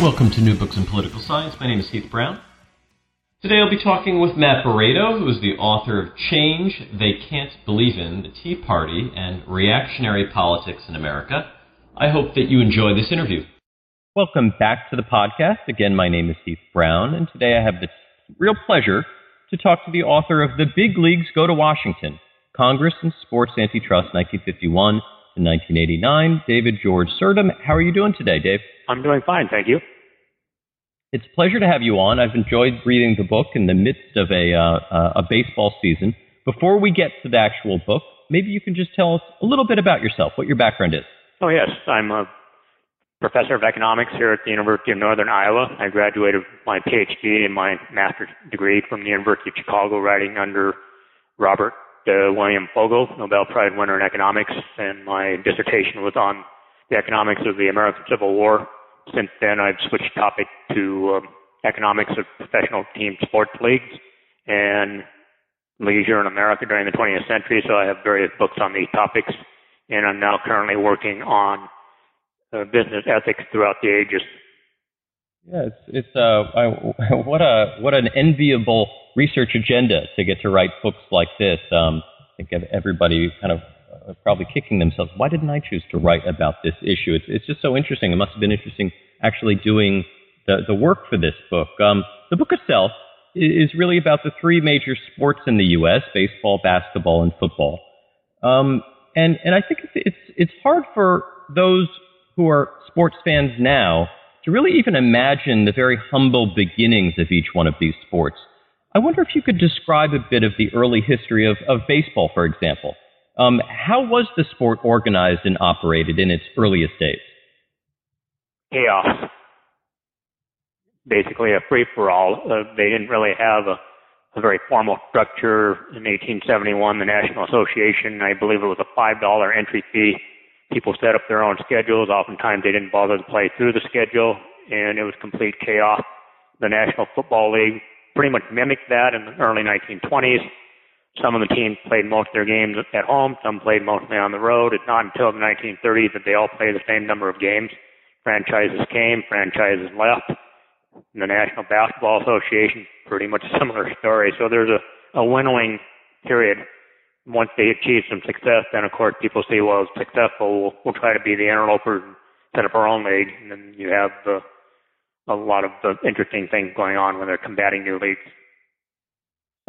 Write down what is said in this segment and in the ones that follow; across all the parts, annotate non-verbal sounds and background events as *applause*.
Welcome to New Books in Political Science. My name is Heath Brown. Today I'll be talking with Matt Barreto, who is the author of Change They Can't Believe in The Tea Party and Reactionary Politics in America. I hope that you enjoy this interview. Welcome back to the podcast. Again, my name is Heath Brown, and today I have the real pleasure to talk to the author of The Big Leagues Go to Washington Congress and Sports Antitrust 1951 to 1989, David George Surdam. How are you doing today, Dave? I'm doing fine, thank you. It's a pleasure to have you on. I've enjoyed reading the book in the midst of a, uh, a baseball season. Before we get to the actual book, maybe you can just tell us a little bit about yourself, what your background is. Oh, yes. I'm a professor of economics here at the University of Northern Iowa. I graduated my PhD and my master's degree from the University of Chicago, writing under Robert uh, William Fogel, Nobel Prize winner in economics, and my dissertation was on the economics of the American Civil War. Since then, I've switched topic to um, economics of professional team sports leagues and leisure in America during the 20th century. So I have various books on these topics, and I'm now currently working on uh, business ethics throughout the ages. Yeah, it's it's uh I, *laughs* what a what an enviable research agenda to get to write books like this. Um, I think everybody kind of uh, probably kicking themselves. Why didn't I choose to write about this issue? It's it's just so interesting. It must have been interesting actually doing the the work for this book. Um, the book itself is really about the three major sports in the U.S: baseball, basketball, and football. Um, and and I think it's it's it's hard for those who are sports fans now to really even imagine the very humble beginnings of each one of these sports. I wonder if you could describe a bit of the early history of, of baseball, for example. Um, how was the sport organized and operated in its earliest days? Chaos. Basically, a free for all. Uh, they didn't really have a, a very formal structure. In 1871, the National Association, I believe it was a $5 entry fee people set up their own schedules. Oftentimes they didn't bother to play through the schedule, and it was complete chaos. The National Football League pretty much mimicked that in the early 1920s. Some of the teams played most of their games at home, some played mostly on the road. It's not until the 1930s that they all play the same number of games. Franchises came, franchises left. The National Basketball Association, pretty much a similar story. So there's a, a winnowing period once they achieve some success, then of course people say, well, it's successful. We'll, we'll try to be the interlopers and set up our own league, and then you have the, a lot of the interesting things going on when they're combating new leagues.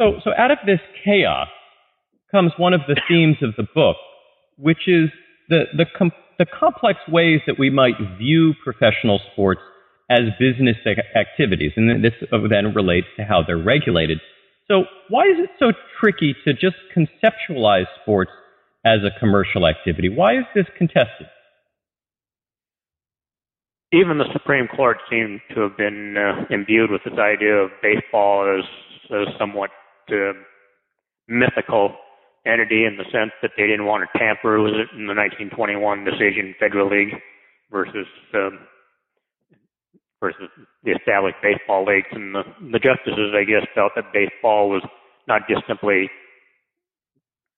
So, so out of this chaos comes one of the themes of the book, which is the the, com- the complex ways that we might view professional sports as business activities, and this uh, then relates to how they're regulated. So, why is it so tricky to just conceptualize sports as a commercial activity? Why is this contested? Even the Supreme Court seemed to have been uh, imbued with this idea of baseball as, as somewhat uh, mythical entity in the sense that they didn't want to tamper with it in the 1921 decision, Federal League versus um, versus the established baseball leagues. And the, the justices, I guess, felt that baseball was not just simply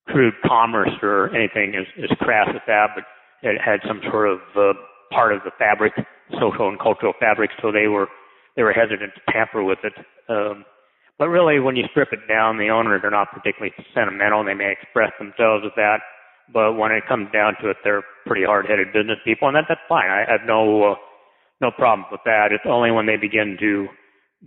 crude commerce or anything as, as crass as that, but it had some sort of uh, part of the fabric, social and cultural fabric. So they were they were hesitant to tamper with it. Um, but really, when you strip it down, the owners are not particularly sentimental. They may express themselves as that, but when it comes down to it, they're pretty hard-headed business people, and that that's fine. I have no uh, no problem with that. It's only when they begin to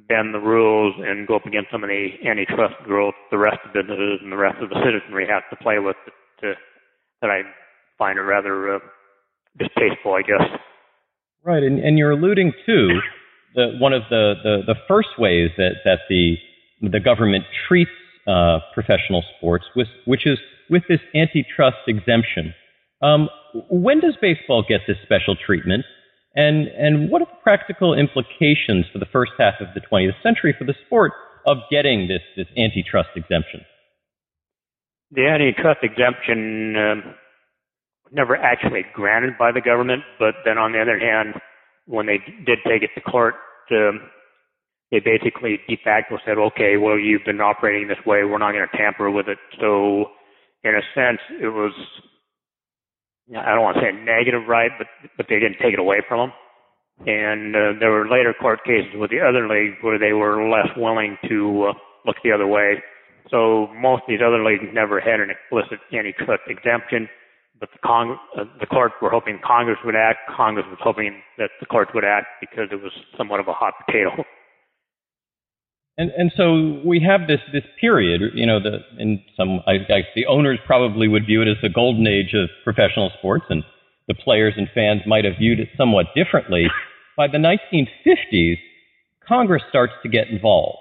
bend the rules and go up against some of the antitrust rules the rest of businesses and the rest of the citizenry has to play with to, that I find it rather uh, distasteful, I guess. Right, and, and you're alluding to the, one of the, the, the first ways that, that the, the government treats uh, professional sports, with, which is with this antitrust exemption. Um, when does baseball get this special treatment? And, and what are the practical implications for the first half of the 20th century for the sport of getting this, this antitrust exemption? The antitrust exemption um, never actually granted by the government, but then on the other hand, when they did take it to court, um, they basically de facto said, okay, well, you've been operating this way, we're not going to tamper with it. So, in a sense, it was I don't want to say a negative right, but but they didn't take it away from them. And uh, there were later court cases with the other leagues where they were less willing to uh, look the other way. So most of these other leagues never had an explicit antitrust exemption, but the, Cong- uh, the courts were hoping Congress would act. Congress was hoping that the courts would act because it was somewhat of a hot potato. *laughs* And and so we have this this period, you know, the in some I the owners probably would view it as the golden age of professional sports, and the players and fans might have viewed it somewhat differently. By the 1950s, Congress starts to get involved.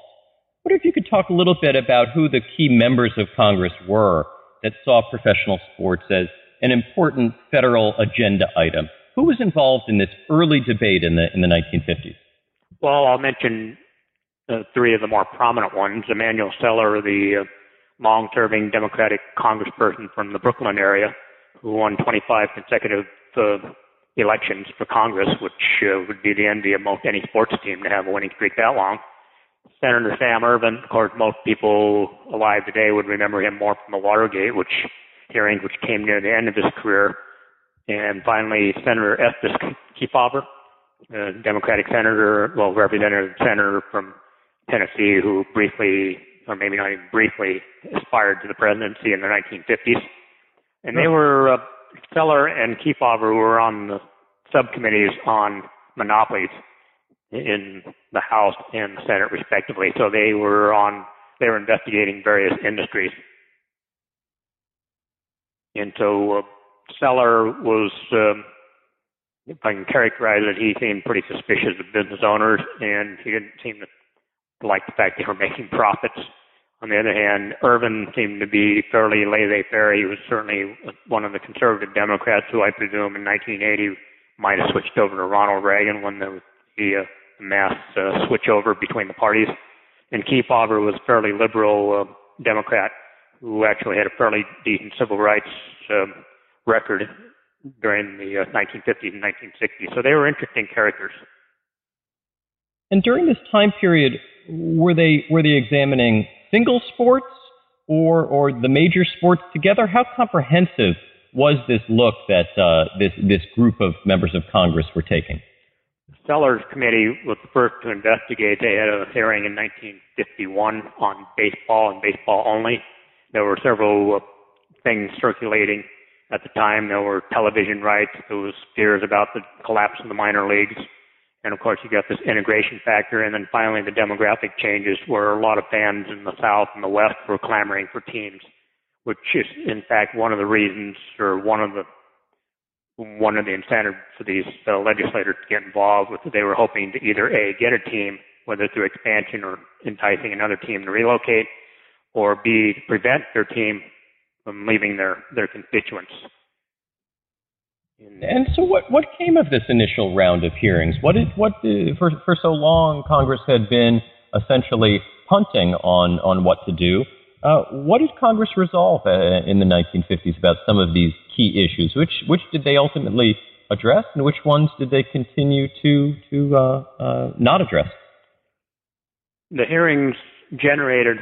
What if you could talk a little bit about who the key members of Congress were that saw professional sports as an important federal agenda item? Who was involved in this early debate in the in the 1950s? Well, I'll mention uh, three of the more prominent ones. Emanuel Celler, the uh, long-serving Democratic congressperson from the Brooklyn area, who won 25 consecutive uh, elections for Congress, which uh, would be the envy of most any sports team to have a winning streak that long. Senator Sam Ervin, of course, most people alive today would remember him more from the Watergate, which hearings, which came near the end of his career. And finally, Senator Estes Kefauver, a Democratic senator, well, representative senator from Tennessee, who briefly, or maybe not even briefly, aspired to the presidency in the 1950s. And they were, uh, Celler and Kefauver were on the subcommittees on monopolies in the House and the Senate, respectively. So they were on, they were investigating various industries. And so uh, Celler was, um, if I can characterize it, he seemed pretty suspicious of business owners, and he didn't seem to like the fact they were *laughs* making profits. On the other hand, Ervin seemed to be fairly laissez-faire. He was certainly one of the conservative Democrats who I presume in 1980 might have switched over to Ronald Reagan when there was the uh, mass uh, switch over between the parties. And Kefauver was a fairly liberal uh, Democrat who actually had a fairly decent civil rights um, record during the uh, 1950s and 1960s. So they were interesting characters. And during this time period, were they were they examining single sports or or the major sports together? How comprehensive was this look that uh, this this group of members of Congress were taking? Celler's committee was the first to investigate. They had a hearing in 1951 on baseball and baseball only. There were several uh, things circulating at the time. There were television rights. There was fears about the collapse of the minor leagues. And of course, you got this integration factor, and then finally the demographic changes, where a lot of fans in the South and the West were clamoring for teams, which is in fact one of the reasons, or one of the one of the incentives for these uh, legislators to get involved with. They were hoping to either a get a team, whether through expansion or enticing another team to relocate, or b prevent their team from leaving their their constituents. And so, what, what came of this initial round of hearings? What did what did, for for so long Congress had been essentially punting on on what to do. Uh, what did Congress resolve uh, in the 1950s about some of these key issues? Which which did they ultimately address, and which ones did they continue to to uh, uh not address? The hearings generated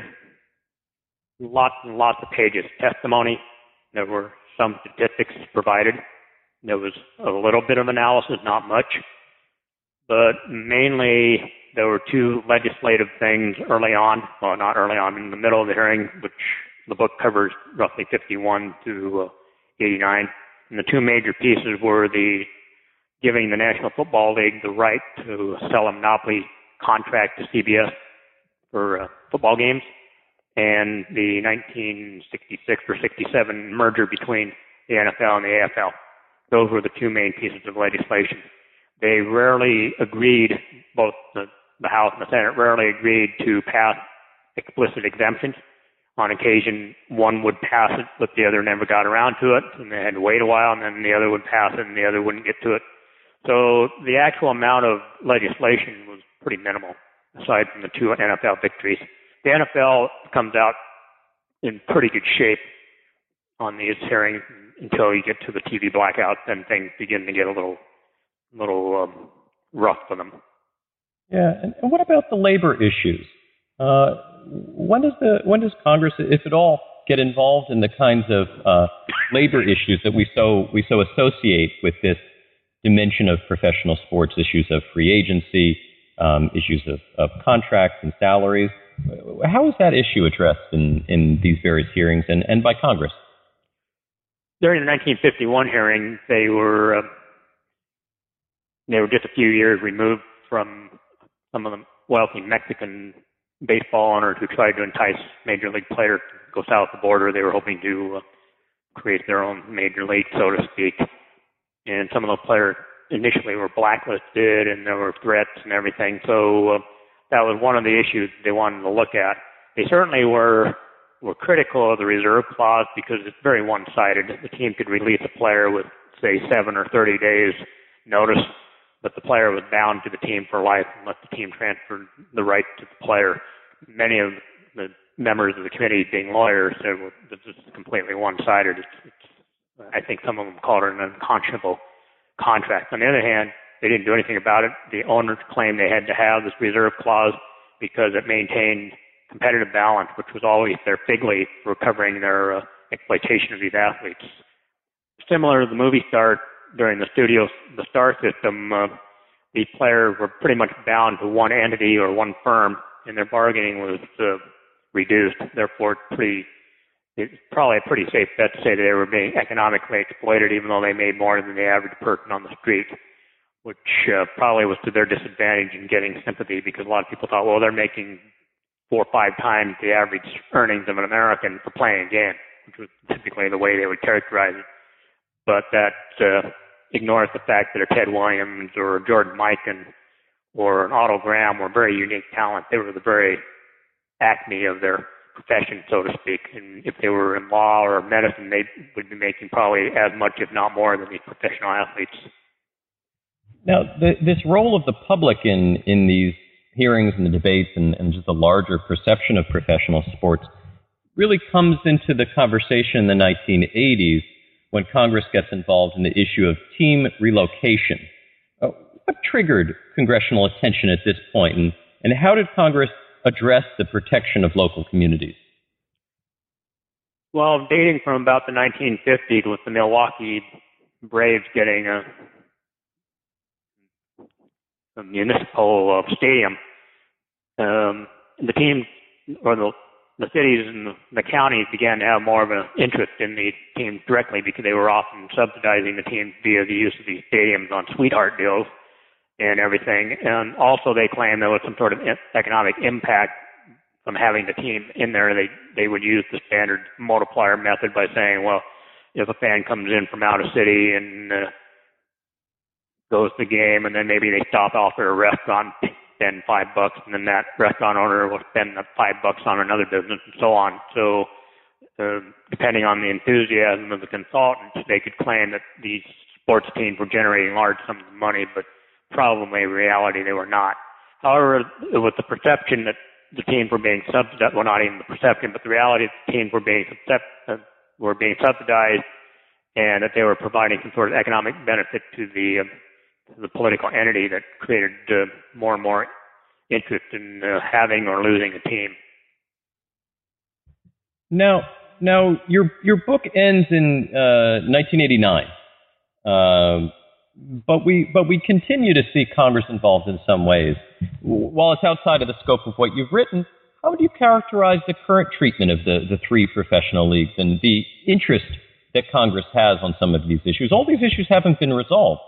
lots and lots of pages of testimony. There were some statistics provided. There was a little bit of analysis, not much, but mainly there were two legislative things early on, well, not early on, in the middle of the hearing, which the book covers roughly 51 to uh, 89. And the two major pieces were the giving the National Football League the right to sell a monopoly contract to CBS for uh, football games, and the 1966 or 67 merger between the NFL and the AFL. Those were the two main pieces of legislation. They rarely agreed, both the, the House and the Senate rarely agreed to pass explicit exemptions. On occasion, one would pass it, but the other never got around to it, and they had to wait a while, and then the other would pass it, and the other wouldn't get to it. So the actual amount of legislation was pretty minimal, aside from the two NFL victories. The NFL comes out in pretty good shape on these hearings until you get to the TV blackout, then things begin to get a little, little um, rough for them. Yeah, and, and what about the labor issues? Uh, when does the when does Congress, if at all, get involved in the kinds of uh, labor issues that we so we so associate with this dimension of professional sports, issues of free agency, um, issues of, of contracts and salaries. How is that issue addressed in, in these various hearings and, and by Congress? During the 1951 hearing, they were uh, they were just a few years removed from some of the wealthy Mexican baseball owners who tried to entice major league players to go south of the border. They were hoping to uh, create their own major league, so to speak. And some of those players initially were blacklisted, and there were threats and everything. So uh, that was one of the issues they wanted to look at. They certainly were were critical of the reserve clause because it's very one-sided. The team could release a player with, say, seven or 30 days notice but the player was bound to the team for life unless the team transferred the right to the player. Many of the members of the committee, being lawyers, said well, this is completely one-sided. It's, it's, I think some of them called it an unconscionable contract. On the other hand, they didn't do anything about it. The owners claimed they had to have this reserve clause because it maintained competitive balance, which was always their fig leaf for covering their uh, exploitation of these athletes. Similar to the movie star during the studio, the star system, uh, the players were pretty much bound to one entity or one firm, and their bargaining was uh, reduced. Therefore, pretty, it's probably a pretty safe bet to say that they were being economically exploited, even though they made more than the average person on the street, which uh, probably was to their disadvantage in getting sympathy because a lot of people thought, well, they're making four or five times the average earnings of an American for playing a game, which was typically the way they would characterize it. But that uh, ignores the fact that a Ted Williams or a Jordan Mikan or an Otto Graham were very unique talent. They were the very acme of their profession, so to speak. And if they were in law or medicine, they would be making probably as much, if not more, than these professional athletes. Now, the, this role of the public in, in these hearings and the debates and, and just the larger perception of professional sports really comes into the conversation in the 1980s when Congress gets involved in the issue of team relocation. Uh, what triggered congressional attention at this point, and, and how did Congress address the protection of local communities? Well, dating from about the 1950s, with the Milwaukee Braves getting a, a municipal uh, stadium, um, the team or the the cities and the, counties began to have more of an interest in the teams directly because they were often subsidizing the teams via the use of these stadiums on sweetheart deals and everything. And also, they claimed there was some sort of economic impact from having the team in there. They they would use the standard multiplier method by saying, well, if a fan comes in from out of city and uh, goes to the game, and then maybe they stop off at a restaurant, spend five bucks, and then that restaurant owner will spend the five bucks on another business, and so on. So, uh, depending on the enthusiasm of the consultants, they could claim that these sports teams were generating large sums of money, but probably in reality they were not. However, it was the perception that the teams were being subsidized. Well, not even the perception, but the reality that the teams were being uh, were being subsidized, and that they were providing some sort of economic benefit to the uh, the political entity that created uh, more and more interest in uh, having or losing a team. Now, now your your book ends in uh, 1989, um, but we but we continue to see Congress involved in some ways. While it's outside of the scope of what you've written, how would you characterize the current treatment of the the three professional leagues and the interest that Congress has on some of these issues? All these issues haven't been resolved.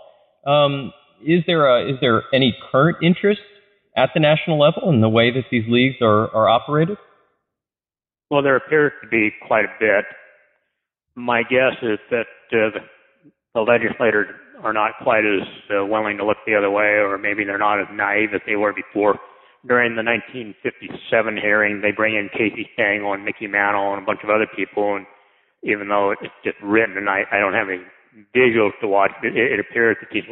Um, is there a, is there any current interest at the national level in the way that these leagues are, are operated? Well, there appears to be quite a bit. My guess is that uh, the, legislators are not quite as uh, willing to look the other way, or maybe they're not as naive as they were before. During the 1957 hearing, they bring in Casey Stengel and Mickey Mantle and a bunch of other people, and even though it's just written, and I, I don't have any visuals to watch. It, it appears that these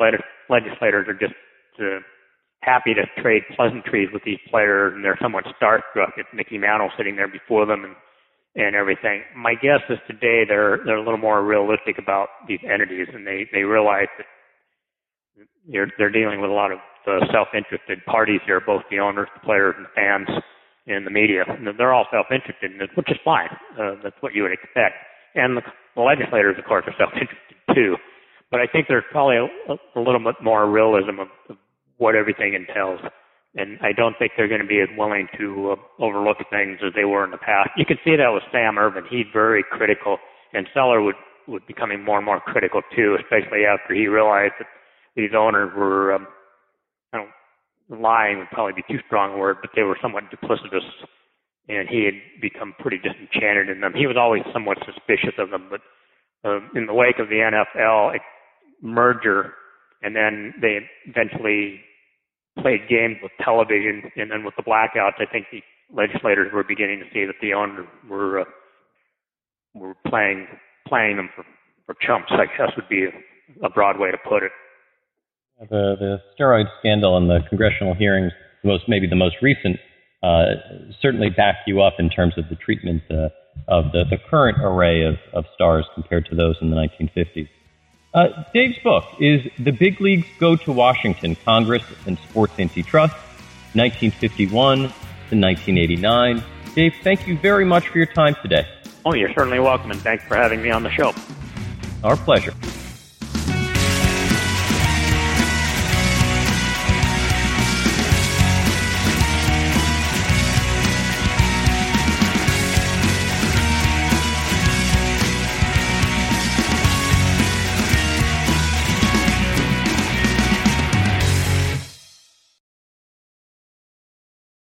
legislators are just uh, happy to trade pleasantries with these players, and they're somewhat starstruck at Mickey Mantle sitting there before them and and everything. My guess is today they're they're a little more realistic about these entities, and they they realize that they're they're dealing with a lot of uh, self-interested parties here, both the owners, the players, and the fans, and the media. And they're all self-interested in this, which is fine. Uh, that's what you would expect. And the, legislators, of course, are self-interested *laughs* too. But I think there's probably a, a little bit more realism of, of what everything entails. And I don't think they're going to be as willing to uh, overlook things as they were in the past. You can see that with Sam Ervin. He's very critical, and Celler would would becoming more and more critical too, especially after he realized that these owners were, um, I don't, lying would probably be too strong a word, but they were somewhat duplicitous, and he had become pretty disenchanted in them. He was always somewhat suspicious of them, but uh, in the wake of the NFL merger, and then they eventually played games with television, and then with the blackouts, I think the legislators were beginning to see that the owners were uh, were playing playing them for, for chumps, I guess would be a, a broad way to put it. The the steroid scandal and the congressional hearings, most maybe the most recent, uh, certainly back you up in terms of the treatment uh, of the, the current array of, of stars compared to those in the 1950s. Uh, Dave's book is The Big Leagues Go to Washington Congress and Sports Antitrust, 1951 to 1989. Dave, thank you very much for your time today. Oh, you're certainly welcome, and thanks for having me on the show. Our pleasure.